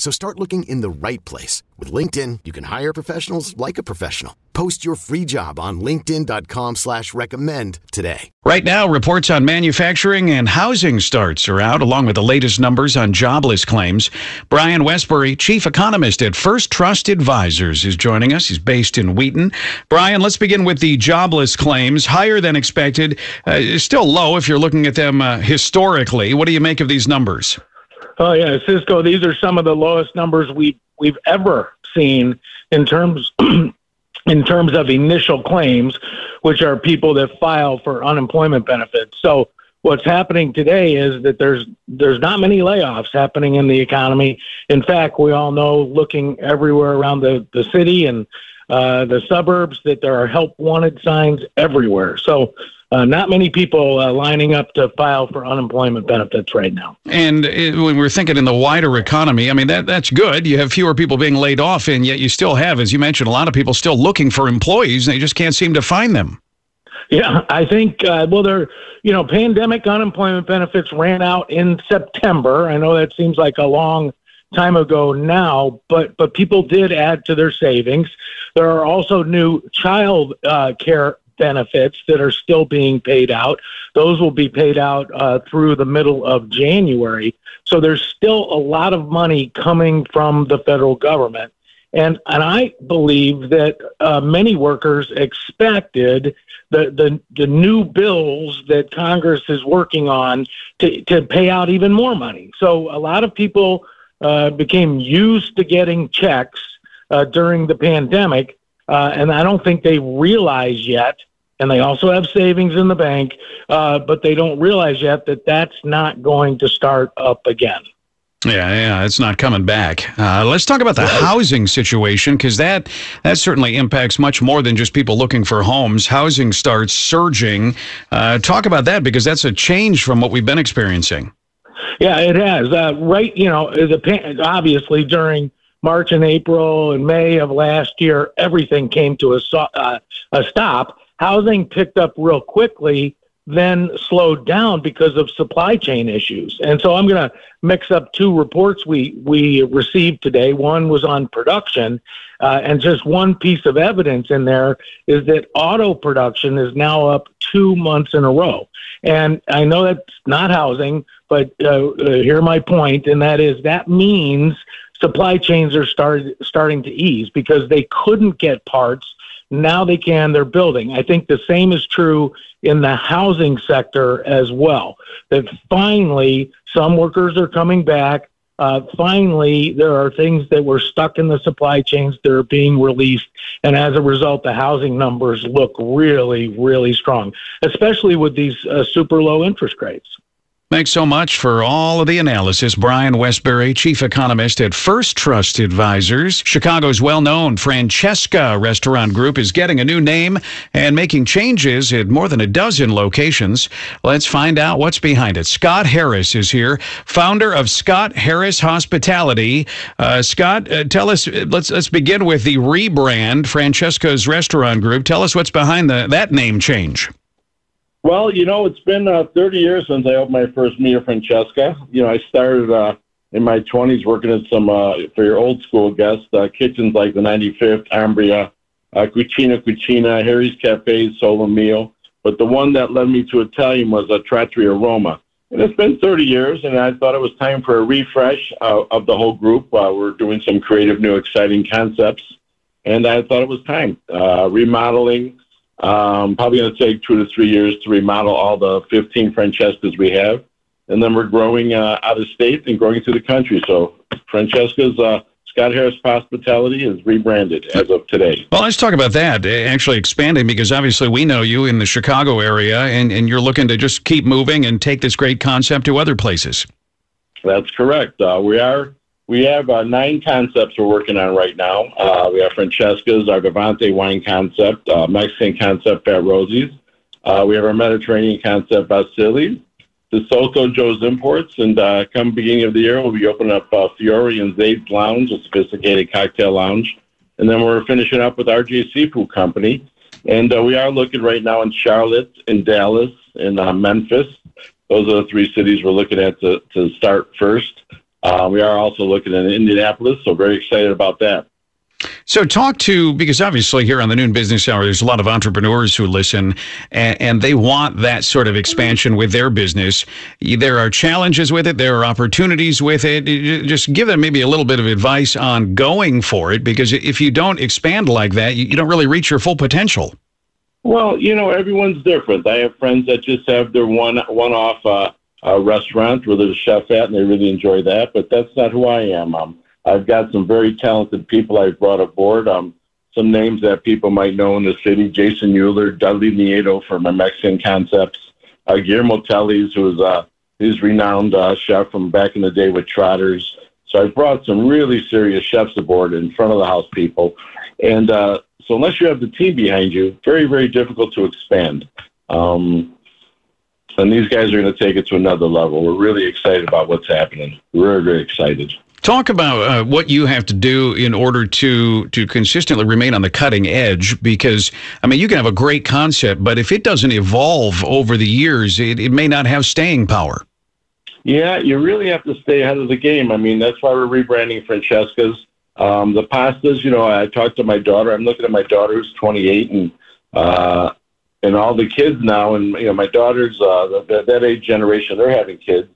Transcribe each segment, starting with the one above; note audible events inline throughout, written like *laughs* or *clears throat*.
So start looking in the right place. With LinkedIn, you can hire professionals like a professional. Post your free job on linkedin.com slash recommend today. Right now, reports on manufacturing and housing starts are out, along with the latest numbers on jobless claims. Brian Wesbury, chief economist at First Trust Advisors, is joining us. He's based in Wheaton. Brian, let's begin with the jobless claims. Higher than expected, uh, still low if you're looking at them uh, historically. What do you make of these numbers? Oh yeah, Cisco. These are some of the lowest numbers we we've ever seen in terms *clears throat* in terms of initial claims, which are people that file for unemployment benefits. So what's happening today is that there's there's not many layoffs happening in the economy. In fact, we all know, looking everywhere around the the city and uh, the suburbs, that there are help wanted signs everywhere. So uh, not many people uh, lining up to file for unemployment benefits right now. And it, when we're thinking in the wider economy, I mean that that's good. You have fewer people being laid off, and yet you still have, as you mentioned, a lot of people still looking for employees, and they just can't seem to find them. Yeah, I think uh, well, there, you know, pandemic unemployment benefits ran out in September. I know that seems like a long time ago now, but but people did add to their savings. There are also new child uh, care benefits that are still being paid out. Those will be paid out uh, through the middle of January. So there's still a lot of money coming from the federal government. And, and I believe that uh, many workers expected the, the, the new bills that Congress is working on to, to pay out even more money. So a lot of people uh, became used to getting checks uh, during the pandemic. Uh, and I don't think they realize yet and they also have savings in the bank, uh, but they don't realize yet that that's not going to start up again. Yeah, yeah, it's not coming back. Uh, let's talk about the housing situation because that that certainly impacts much more than just people looking for homes. Housing starts surging. Uh, talk about that because that's a change from what we've been experiencing. Yeah, it has. Uh, right, you know, the obviously during March and April and May of last year, everything came to a, uh, a stop housing picked up real quickly, then slowed down because of supply chain issues. And so I'm going to mix up two reports we we received today. One was on production, uh, and just one piece of evidence in there is that auto production is now up two months in a row. And I know that's not housing, but uh, uh, hear my point, and that is that means supply chains are start, starting to ease because they couldn't get parts now they can, they're building. I think the same is true in the housing sector as well. That finally some workers are coming back. Uh, finally, there are things that were stuck in the supply chains that are being released. And as a result, the housing numbers look really, really strong, especially with these uh, super low interest rates. Thanks so much for all of the analysis. Brian Wesbury, chief economist at First Trust Advisors. Chicago's well known Francesca Restaurant Group is getting a new name and making changes at more than a dozen locations. Let's find out what's behind it. Scott Harris is here, founder of Scott Harris Hospitality. Uh, Scott, uh, tell us, let's, let's begin with the rebrand, Francesca's Restaurant Group. Tell us what's behind the, that name change. Well, you know, it's been uh, 30 years since I opened my first Mia Francesca. You know, I started uh, in my 20s working at some, uh, for your old school guests, uh, kitchens like the 95th, Ambria, uh, Cucina Cucina, Harry's Cafe, Solo Mio. But the one that led me to Italian was a uh, Trattoria Roma. And it's been 30 years, and I thought it was time for a refresh uh, of the whole group. Uh, we're doing some creative, new, exciting concepts, and I thought it was time. Uh, remodeling, um, probably going to take two to three years to remodel all the 15 Francescas we have. And then we're growing uh, out of state and growing through the country. So Francesca's uh, Scott Harris Hospitality is rebranded as of today. Well, let's talk about that. eh, Actually, expanding because obviously we know you in the Chicago area, and, and you're looking to just keep moving and take this great concept to other places. That's correct. Uh, we are. We have uh, nine concepts we're working on right now. Uh, we have Francesca's, our Vivante wine concept, uh, Mexican concept, Fat Rosie's. Uh, we have our Mediterranean concept, Basilis. DeSoto Joe's Imports, and uh, come beginning of the year, we'll be opening up uh, Fiore and Zade's Lounge, a sophisticated cocktail lounge. And then we're finishing up with RJ Seafood Company. And we are looking right now in Charlotte, in Dallas, in Memphis. Those are the three cities we're looking at to, to start first. Uh, we are also looking at Indianapolis, so very excited about that. So, talk to because obviously here on the Noon Business Hour, there's a lot of entrepreneurs who listen, and, and, they want that sort of expansion with their business. There are challenges with it, there are opportunities with it. Just give them maybe a little bit of advice on going for it, because if you don't expand like that, you, you don't really reach your full potential. Well, you know, everyone's different. I have friends that just have their one one off uh, uh, restaurant where there's a chef at, and they really enjoy that. But that's not who I am. Um, I've got some very talented people I've brought aboard. Um, some names that people might know in the city: Jason Euler, Dudley Nieto for my Mexican concepts, uh, Guillermo Tellez, who is uh, he's renowned uh, chef from back in the day with Trotters. So I brought some really serious chefs aboard in front of the house people, and uh, so unless you have the team behind you, very very difficult to expand. Um, and these guys are going to take it to another level. We're really excited about what's happening. We're very very excited. Talk about uh, what you have to do in order to to consistently remain on the cutting edge. Because I mean, you can have a great concept, but if it doesn't evolve over the years, it, it may not have staying power. Yeah, you really have to stay ahead of the game. I mean, that's why we're rebranding Francesca's. Um, the pastas, you know, I talked to my daughter. I'm looking at my daughter who's 28, and uh, and all the kids now, and you know, my daughter's uh, that, that age generation, they're having kids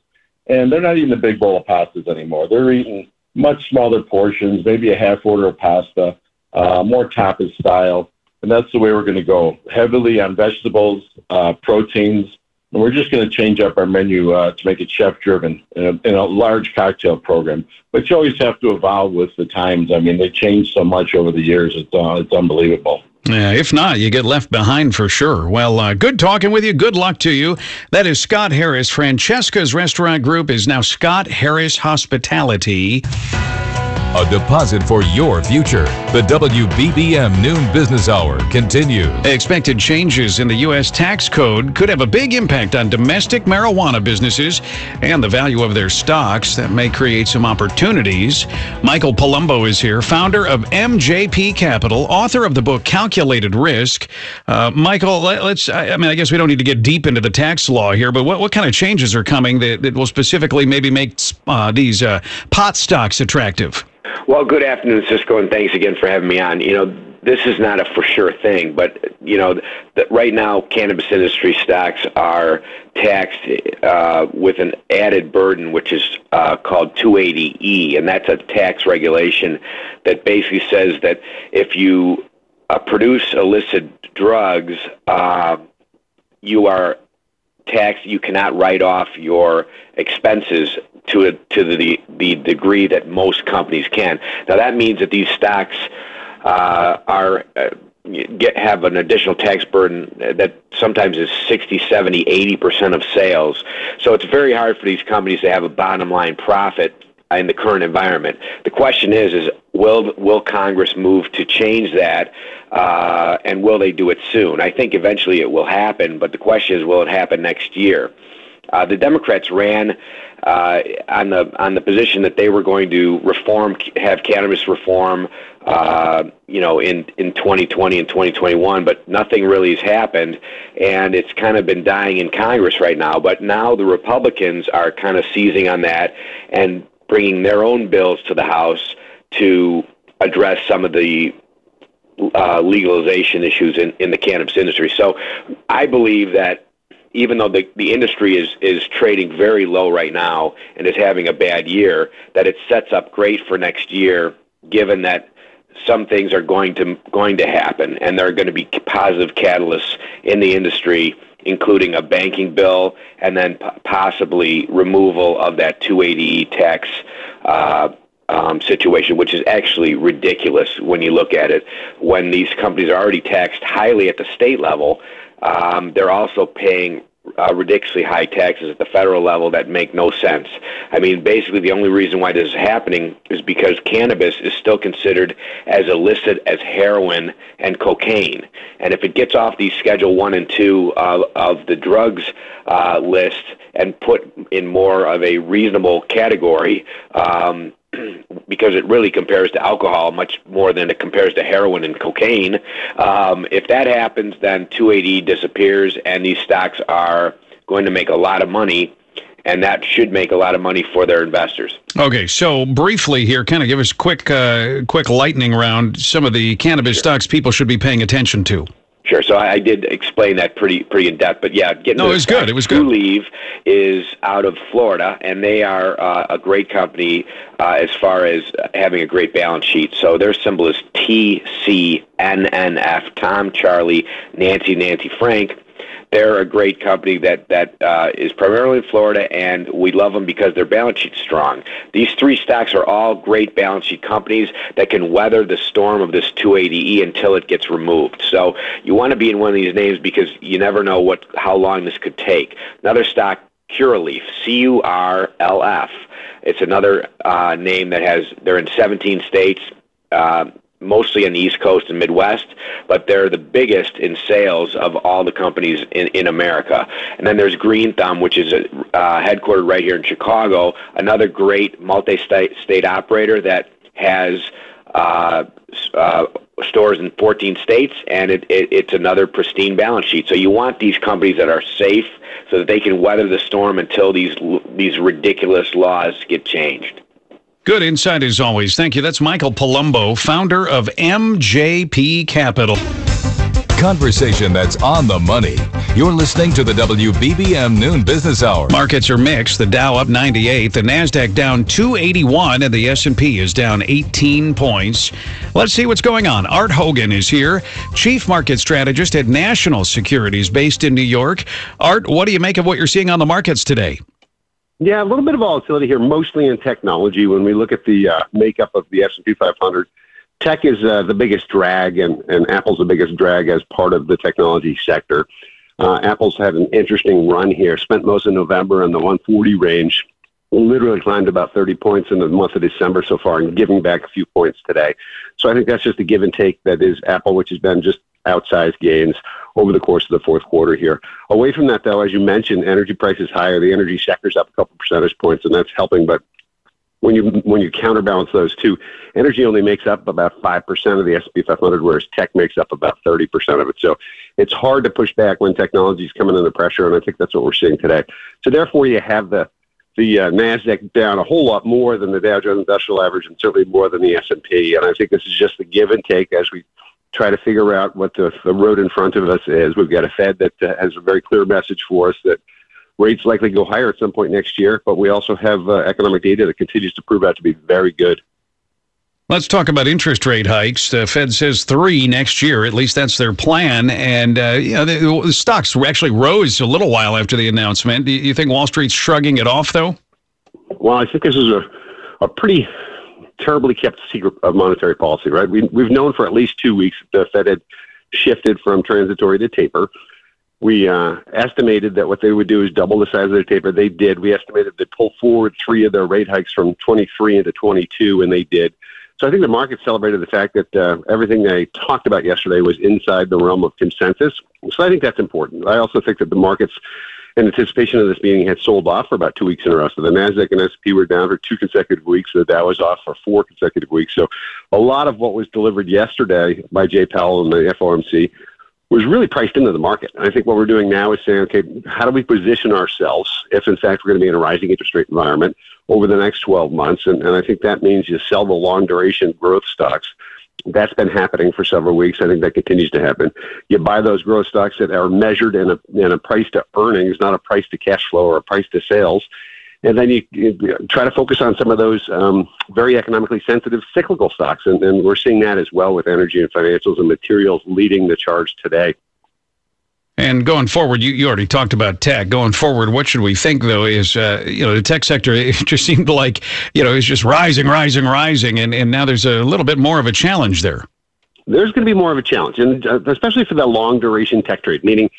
and they're not eating a big bowl of pastas anymore. They're eating much smaller portions, maybe a half order of pasta, uh, more tapas style, and that's the way we're going to go. Heavily on vegetables, uh, proteins, and we're just going to change up our menu uh, to make it chef driven in a, in a large cocktail program. But you always have to evolve with the times. I mean, they change so much over the years. It's uh, it's unbelievable. Yeah, if not, you get left behind for sure. Well, uh, good talking with you. Good luck to you. That is Scott Harris. Francesca's restaurant group is now Scott Harris Hospitality. A deposit for your future. The WBBM Noon Business Hour continues. Expected changes in the U.S. tax code could have a big impact on domestic marijuana businesses and the value of their stocks. That may create some opportunities. Michael Palumbo is here, founder of MJP Capital, author of the book Calculated Risk. Uh, Michael, let, us I mean, I guess we don't need to get deep into the tax law here, but what, what kind of changes are coming that, that will specifically maybe make uh, these uh, pot stocks attractive? Well, good afternoon, Cisco, and thanks again for having me on. You know, this is not a for sure thing, but you know, the, right now, cannabis industry stocks are taxed uh, with an added burden, which is uh, called 280E, and that's a tax regulation that basically says that if you uh, produce illicit drugs, uh, you are taxed. You cannot write off your expenses to a, to the the degree that most companies can. Now that means that these stocks uh, are uh, get have an additional tax burden that sometimes is 60, 70, 80 percent of sales. So it's very hard for these companies to have a bottom line profit in the current environment. The question is, is will will Congress move to change that, uh, and will they do it soon? I think eventually it will happen, but the question is, will it happen next year? Uh, the Democrats ran uh, on the on the position that they were going to reform, have cannabis reform, uh, you know, in in 2020 and 2021, but nothing really has happened, and it's kind of been dying in Congress right now. But now the Republicans are kind of seizing on that and bringing their own bills to the House to address some of the uh, legalization issues in, in the cannabis industry. So I believe that even though the, the industry is, is trading very low right now and is having a bad year, that it sets up great for next year, given that some things are going to going to happen and there are going to be positive catalysts in the industry, including a banking bill and then possibly removal of that 280E tax uh, um, situation, which is actually ridiculous when you look at it. When these companies are already taxed highly at the state level, um, they're also paying uh, ridiculously high taxes at the federal level that make no sense. I mean, basically, the only reason why this is happening is because cannabis is still considered as illicit as heroin and cocaine. And if it gets off the Schedule One and Two uh, of the drugs uh, list and put in more of a reasonable category, um, *clears throat* because it really compares to alcohol much more than it compares to heroin and cocaine. Um, if that happens, then 280 disappears, and these stocks are going to make a lot of money. And that should make a lot of money for their investors. Okay, so briefly here, kind of give us quick, uh, quick lightning round. Some of the cannabis stocks people should be paying attention to. Sure. So I, did explain that pretty pretty in depth, but yeah, getting no, it was good. It was good. Leave is out of Florida, and they are uh, a great company uh, as far as having a great balance sheet. So their symbol is TCNNF: Tom, Charlie, Nancy, Nancy, Frank. They're a great company that that uh, is primarily in Florida, and we love them because their balance sheet's strong. These three stocks are all great balance sheet companies that can weather the storm of this 280E until it gets removed. So you want to be in one of these names because you never know what how long this could take. Another stock, Curaleaf, C-U-R-L-F. It's another uh, name that has. They're in 17 states. Uh, mostly in the East Coast and Midwest, but they're the biggest in sales of all the companies in, in America. And then there's Green Thumb, which is a, uh, headquartered right here in Chicago, another great multi-state state operator that has uh, uh, stores in 14 states, and it, it, it's another pristine balance sheet. So you want these companies that are safe so that they can weather the storm until these these ridiculous laws get changed. Good insight as always. Thank you. That's Michael Palumbo, founder of MJP Capital. Conversation that's on the money. You're listening to the WBBM Noon Business Hour. Markets are mixed. The Dow up 98, the Nasdaq down 281, and the S&P is down 18 points. Let's see what's going on. Art Hogan is here, chief market strategist at National Securities, based in New York. Art, what do you make of what you're seeing on the markets today? Yeah, a little bit of volatility here, mostly in technology. When we look at the uh, makeup of the S&P 500, tech is uh, the biggest drag, and, and Apple's the biggest drag as part of the technology sector. Uh, Apple's had an interesting run here. Spent most of November in the 140 range. Literally climbed about 30 points in the month of December so far, and giving back a few points today. So I think that's just a give and take that is Apple, which has been just outsized gains over the course of the fourth quarter here. Away from that, though, as you mentioned, energy prices higher. The energy sector's up a couple percentage points, and that's helping. But when you when you counterbalance those two, energy only makes up about five percent of the S&P 500, whereas tech makes up about thirty percent of it. So it's hard to push back when technology is coming under pressure, and I think that's what we're seeing today. So therefore, you have the the uh, Nasdaq down a whole lot more than the Dow Jones Industrial Average, and certainly more than the S and P. And I think this is just the give and take as we try to figure out what the, the road in front of us is. We've got a Fed that uh, has a very clear message for us that rates likely go higher at some point next year, but we also have uh, economic data that continues to prove out to be very good. Let's talk about interest rate hikes. The Fed says three next year. At least that's their plan. And uh, you know, the, the, stocks actually rose a little while after the announcement. Do you think Wall Street's shrugging it off, though? Well, I think this is a, a pretty terribly kept secret of monetary policy, right? We, we've known for at least two weeks that the Fed had shifted from transitory to taper. We uh, estimated that what they would do is double the size of their taper. They did. We estimated they'd pull forward three of their rate hikes from 23 into 22, and they did. So I think the market celebrated the fact that uh, everything they talked about yesterday was inside the realm of consensus. So I think that's important. I also think that the markets in anticipation of this meeting had sold off for about two weeks in a row. So the Nasdaq and S&P were down for two consecutive weeks. The Dow was off for four consecutive weeks. So a lot of what was delivered yesterday by Jay Powell and the FOMC was really priced into the market. And I think what we're doing now is saying, okay, how do we position ourselves if in fact we're going to be in a rising interest rate environment over the next 12 months? And, and I think that means you sell the long duration growth stocks that's been happening for several weeks. I think that continues to happen. You buy those growth stocks that are measured in a in a price to earnings, not a price to cash flow or a price to sales. And then you, you try to focus on some of those um, very economically sensitive cyclical stocks, and, and we're seeing that as well with energy and financials and materials leading the charge today. And going forward, you, you already talked about tech. Going forward, what should we think though? Is uh, you know the tech sector? *laughs* It just seemed like you know it's just rising, rising, rising, and and now there's a little bit more of a challenge there. There's going to be more of a challenge, and uh, especially for the long duration tech trade, meaning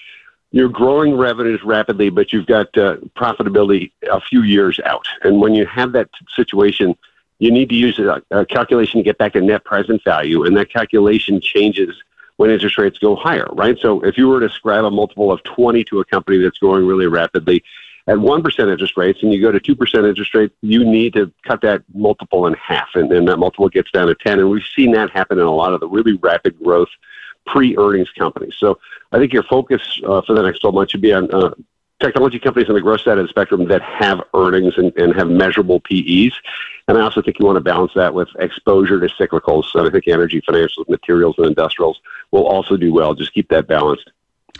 you're growing revenues rapidly, but you've got uh, profitability a few years out. And when you have that situation, you need to use a, a calculation to get back to net present value, and that calculation changes when interest rates go higher, right? So if you were to ascribe a multiple of 20 to a company that's growing really rapidly at 1% interest rates and you go to 2% interest rate, you need to cut that multiple in half. And then that multiple gets down to 10. And we've seen that happen in a lot of the really rapid growth pre-earnings companies. So I think your focus uh, for the next 12 months should be on uh, technology companies on the growth side of the spectrum that have earnings and, and have measurable PEs. And I also think you want to balance that with exposure to cyclicals. So I think energy, financials, materials, and industrials will also do well. Just keep that balanced.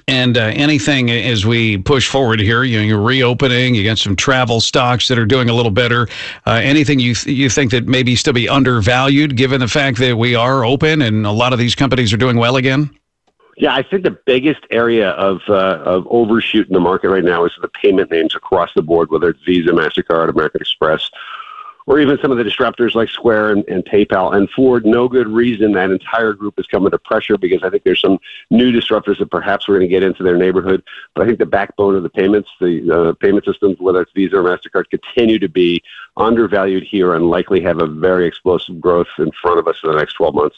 And uh, anything as we push forward here, you know, you're reopening. You got some travel stocks that are doing a little better. Uh, anything you th- you think that maybe still be undervalued, given the fact that we are open and a lot of these companies are doing well again? Yeah, I think the biggest area of uh, of overshoot in the market right now is the payment names across the board, whether it's Visa, Mastercard, American Express, or even some of the disruptors like Square and, and PayPal. And for no good reason, that entire group is coming to pressure because I think there's some new disruptors that perhaps we're going to get into their neighborhood. But I think the backbone of the payments, the uh, payment systems, whether it's Visa or MasterCard, continue to be undervalued here and likely have a very explosive growth in front of us in the next 12 months.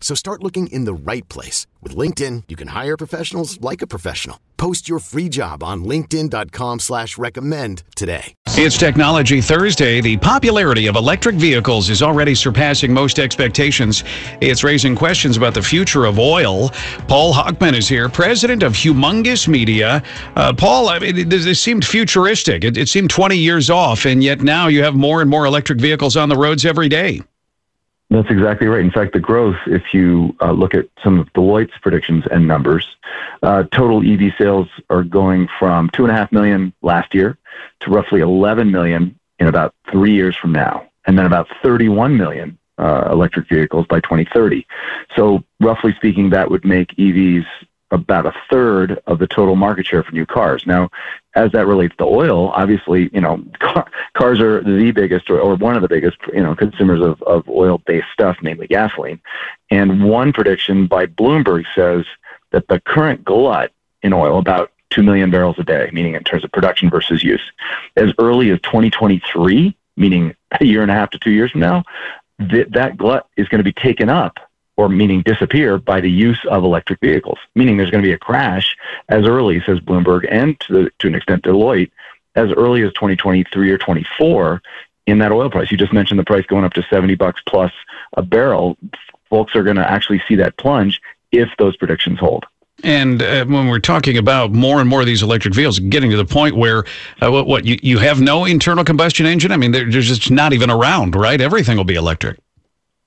So start looking in the right place. With LinkedIn, you can hire professionals like a professional. Post your free job on linkedin.com slash recommend today. It's Technology Thursday. The popularity of electric vehicles is already surpassing most expectations. It's raising questions about the future of oil. Paul Hochman is here, president of Humongous Media. Uh, Paul, I mean, this seemed futuristic. It, it seemed 20 years off, and yet now you have more and more electric vehicles on the roads every day. That's exactly right. In fact, the growth, if you uh, look at some of Deloitte's predictions and numbers, uh, total EV sales are going from two and a half million last year to roughly 11 million in about three years from now, and then about 31 million uh, electric vehicles by 2030. So, roughly speaking, that would make EVs about a third of the total market share for new cars. Now, as that relates to oil, obviously, you know, *laughs* car, cars are the biggest or, or one of the biggest, you know, consumers of, of oil-based stuff, namely gasoline. And one prediction by Bloomberg says that the current glut in oil, about 2 million barrels a day, meaning in terms of production versus use, as early as 2023, meaning a year and a half to two years from now, that, that glut is going to be taken up or meaning disappear by the use of electric vehicles, meaning there's going to be a crash as early, says Bloomberg, and to, the, to an extent Deloitte, as early as 2023 or 24 in that oil price. You just mentioned the price going up to 70 bucks plus a barrel. Folks are going to actually see that plunge if those predictions hold. And uh, when we're talking about more and more of these electric vehicles, getting to the point where uh, what, what you, you have no internal combustion engine? I mean, they're, they're just not even around, right? Everything will be electric.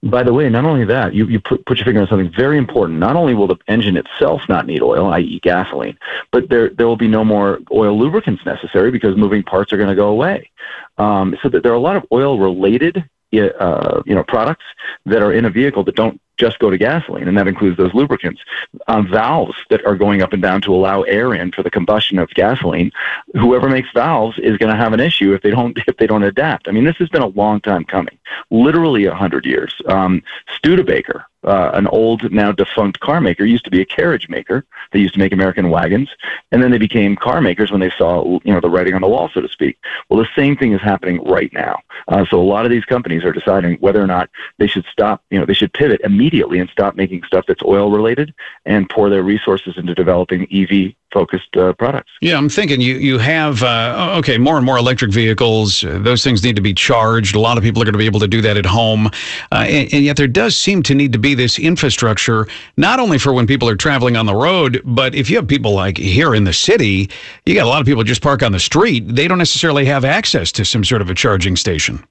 By the way, not only that, you, you put, put your finger on something very important. Not only will the engine itself not need oil, i.e., gasoline, but there there will be no more oil lubricants necessary because moving parts are going to go away. Um, so that there are a lot of oil related uh, you know products that are in a vehicle that don't just go to gasoline, and that includes those lubricants. Um, valves that are going up and down to allow air in for the combustion of gasoline. Whoever makes valves is going to have an issue if they don't *laughs* if they don't adapt. I mean, this has been a long time coming, literally a hundred years. Um, Studebaker, uh, an old, now defunct car maker, used to be a carriage maker. They used to make American wagons, and then they became car makers when they saw, you know, the writing on the wall, so to speak. Well, the same thing is happening right now. Uh, so a lot of these companies are deciding whether or not they should stop, you know, they should pivot immediately and stop making stuff that's oil related and pour their resources into developing EV focused uh, products. Yeah, I'm thinking you you have uh, okay more and more electric vehicles. Those things need to be charged. A lot of people are going to be able to do that at home, uh, and, and, yet there does seem to need to be this infrastructure not only for when people are traveling on the road, but if you have people like here in the city, you got a lot of people just park on the street. They don't necessarily have access to some sort of a charging station.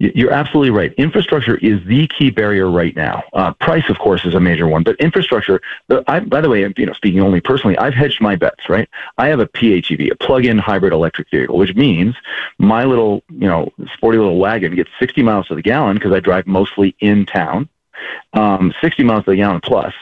You're absolutely right. Infrastructure is the key barrier right now. Uh, price, of course, is a major one, but infrastructure. I, by the way, you know, speaking only personally, I've hedged my bets. Right, I have a PHEV, a plug-in hybrid electric vehicle, which means my little, you know, sporty little wagon gets 60 miles to the gallon because I drive mostly in town, um, 60 miles to the gallon plus.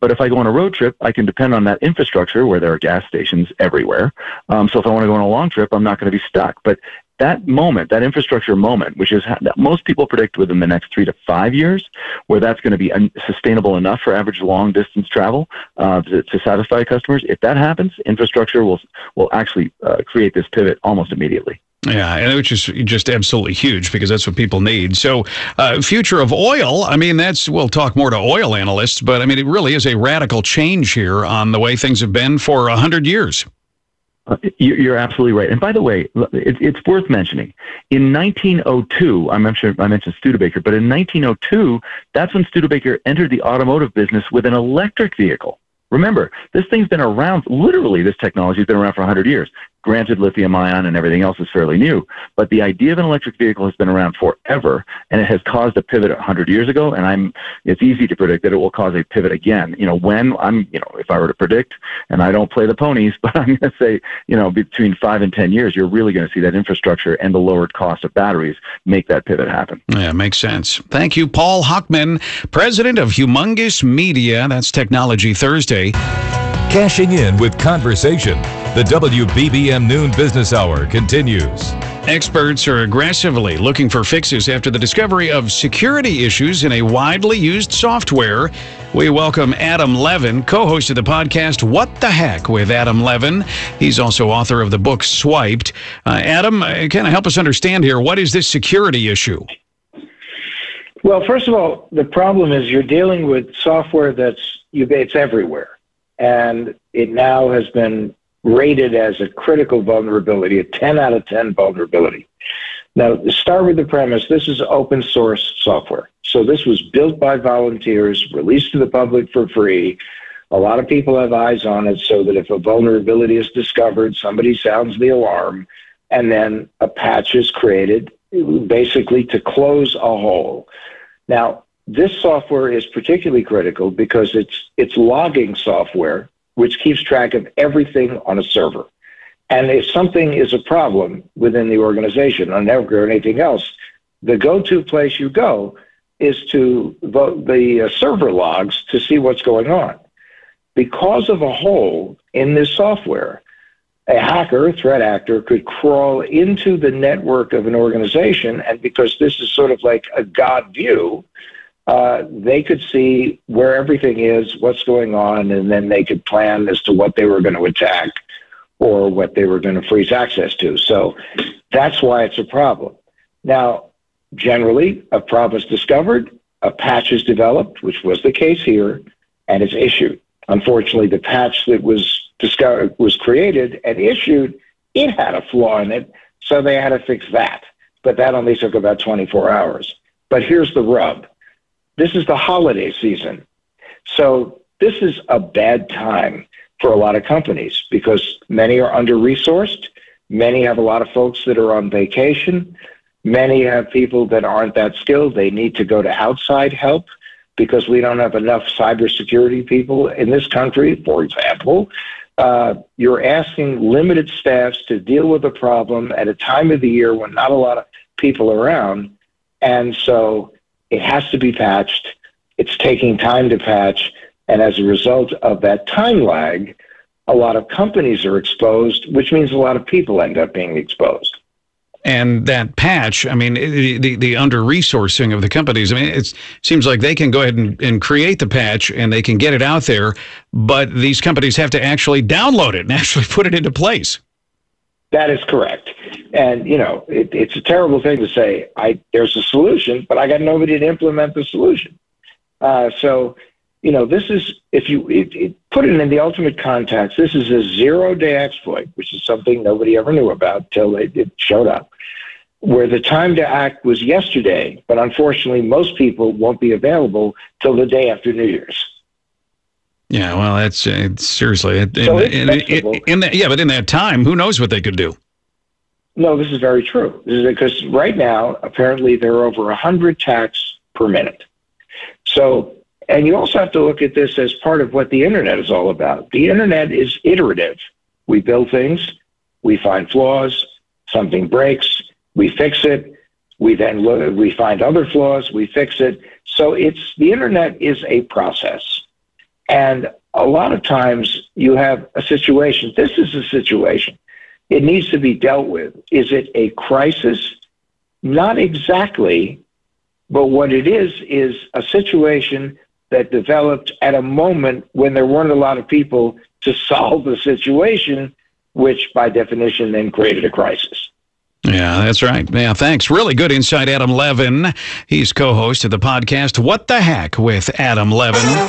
But if I go on a road trip, I can depend on that infrastructure where there are gas stations everywhere. Um, so if I want to go on a long trip, I'm not going to be stuck. But that moment, that infrastructure moment, which is that most people predict within the next three to five years, where that's going to be sustainable enough for average long distance travel uh, to, to, satisfy customers. If that happens, infrastructure will will actually uh, create this pivot almost immediately. Yeah, which is just absolutely huge because that's what people need. So, uh, future of oil. I mean, that's we'll talk more to oil analysts, but I mean, it really is a radical change here on the way things have been for a hundred years. Uh, you're absolutely right. And by the way, it's worth mentioning. In 1902, I mentioned I mentioned Studebaker, but in 1902, that's when Studebaker entered the automotive business with an electric vehicle. Remember, this thing's been around. Literally, this technology has been around for 100 years. Granted, lithium ion and everything else is fairly new, but the idea of an electric vehicle has been around forever, and it has caused a pivot 100 years ago. And I'm, it's easy to predict that it will cause a pivot again. You know, when I'm, you know, if I were to predict, and I don't play the ponies, *laughs* but I'm going to say, you know, between five and 10 years, you're really going to see that infrastructure and the lowered cost of batteries make that pivot happen. Yeah, makes sense. Thank you, Paul Hochman, president of Humongous Media. That's Technology Thursday. Cashing in with conversation. The WBBM Noon Business Hour continues. Experts are aggressively looking for fixes after the discovery of security issues in a widely used software. We welcome Adam Levin, co host of the podcast What the Heck with Adam Levin. He's also author of the book Swiped. Uh, Adam, uh, kind of help us understand here what is this security issue? Well, first of all, the problem is you're dealing with software that's it's everywhere and it now has been rated as a critical vulnerability, a 10 out of 10 vulnerability. Now, start with the premise this is open source software. So, this was built by volunteers, released to the public for free. A lot of people have eyes on it so that if a vulnerability is discovered, somebody sounds the alarm, and then a patch is created basically to close a hole. Now, this software is particularly critical because it's it's logging software which keeps track of everything on a server. And if something is a problem within the organization, on network or anything else, the go-to place you go is to the, the uh, server logs to see what's going on. Because of a hole in this software, a hacker, threat actor, could crawl into the network of an organization, and because this is sort of like a God view, uh, they could see where everything is, what's going on, and then they could plan as to what they were going to attack or what they were going to freeze access to. So that's why it's a problem. Now, generally, a problem is discovered, a patch is developed, which was the case here, and it's issued. Unfortunately, the patch that was discovered was created and issued, it had a flaw in it, so they had to fix that. But that only took about 24 hours. But here's the rub this is the holiday season. So this is a bad time for a lot of companies because many are under resourced. Many have a lot of folks that are on vacation. Many have people that aren't that skilled. They need to go to outside help because we don't have enough cybersecurity people in this country, for example. Uh, you're asking limited staffs to deal with a problem at a time of the year when not a lot of people are around. And so it has to be patched. It's taking time to patch. And as a result of that time lag, a lot of companies are exposed, which means a lot of people end up being exposed. And that patch, I mean, the, the, under resourcing of the companies, I mean, it seems like they can go ahead and, and create the patch and they can get it out there, but these companies have to actually download it and *laughs* actually put it into place. That is correct. And, you know, it, it's a terrible thing to say, I, there's a solution, but I got nobody to implement the solution. Uh, so you know, this is, if you it, it, put it in the ultimate context, this is a zero day exploit, which is something nobody ever knew about until it, it showed up, where the time to act was yesterday, but unfortunately, most people won't be available till the day after New Year's. Yeah, well, that's uh, seriously. In, so in, in, in that, yeah, but in that time, who knows what they could do? No, this is very true. This is because right now, apparently, there are over 100 attacks per minute. So, and you also have to look at this as part of what the internet is all about. The internet is iterative. We build things, we find flaws, something breaks, we fix it, we then look, we find other flaws, we fix it. So it's the internet is a process. And a lot of times you have a situation. This is a situation it needs to be dealt with. Is it a crisis? Not exactly, but what it is is a situation that developed at a moment when there weren't a lot of people to *laughs* solve the situation, which by definition then created a crisis. Yeah, that's right. Yeah, thanks. Really good insight, Adam Levin. He's co host of the podcast, What the Heck with Adam Levin.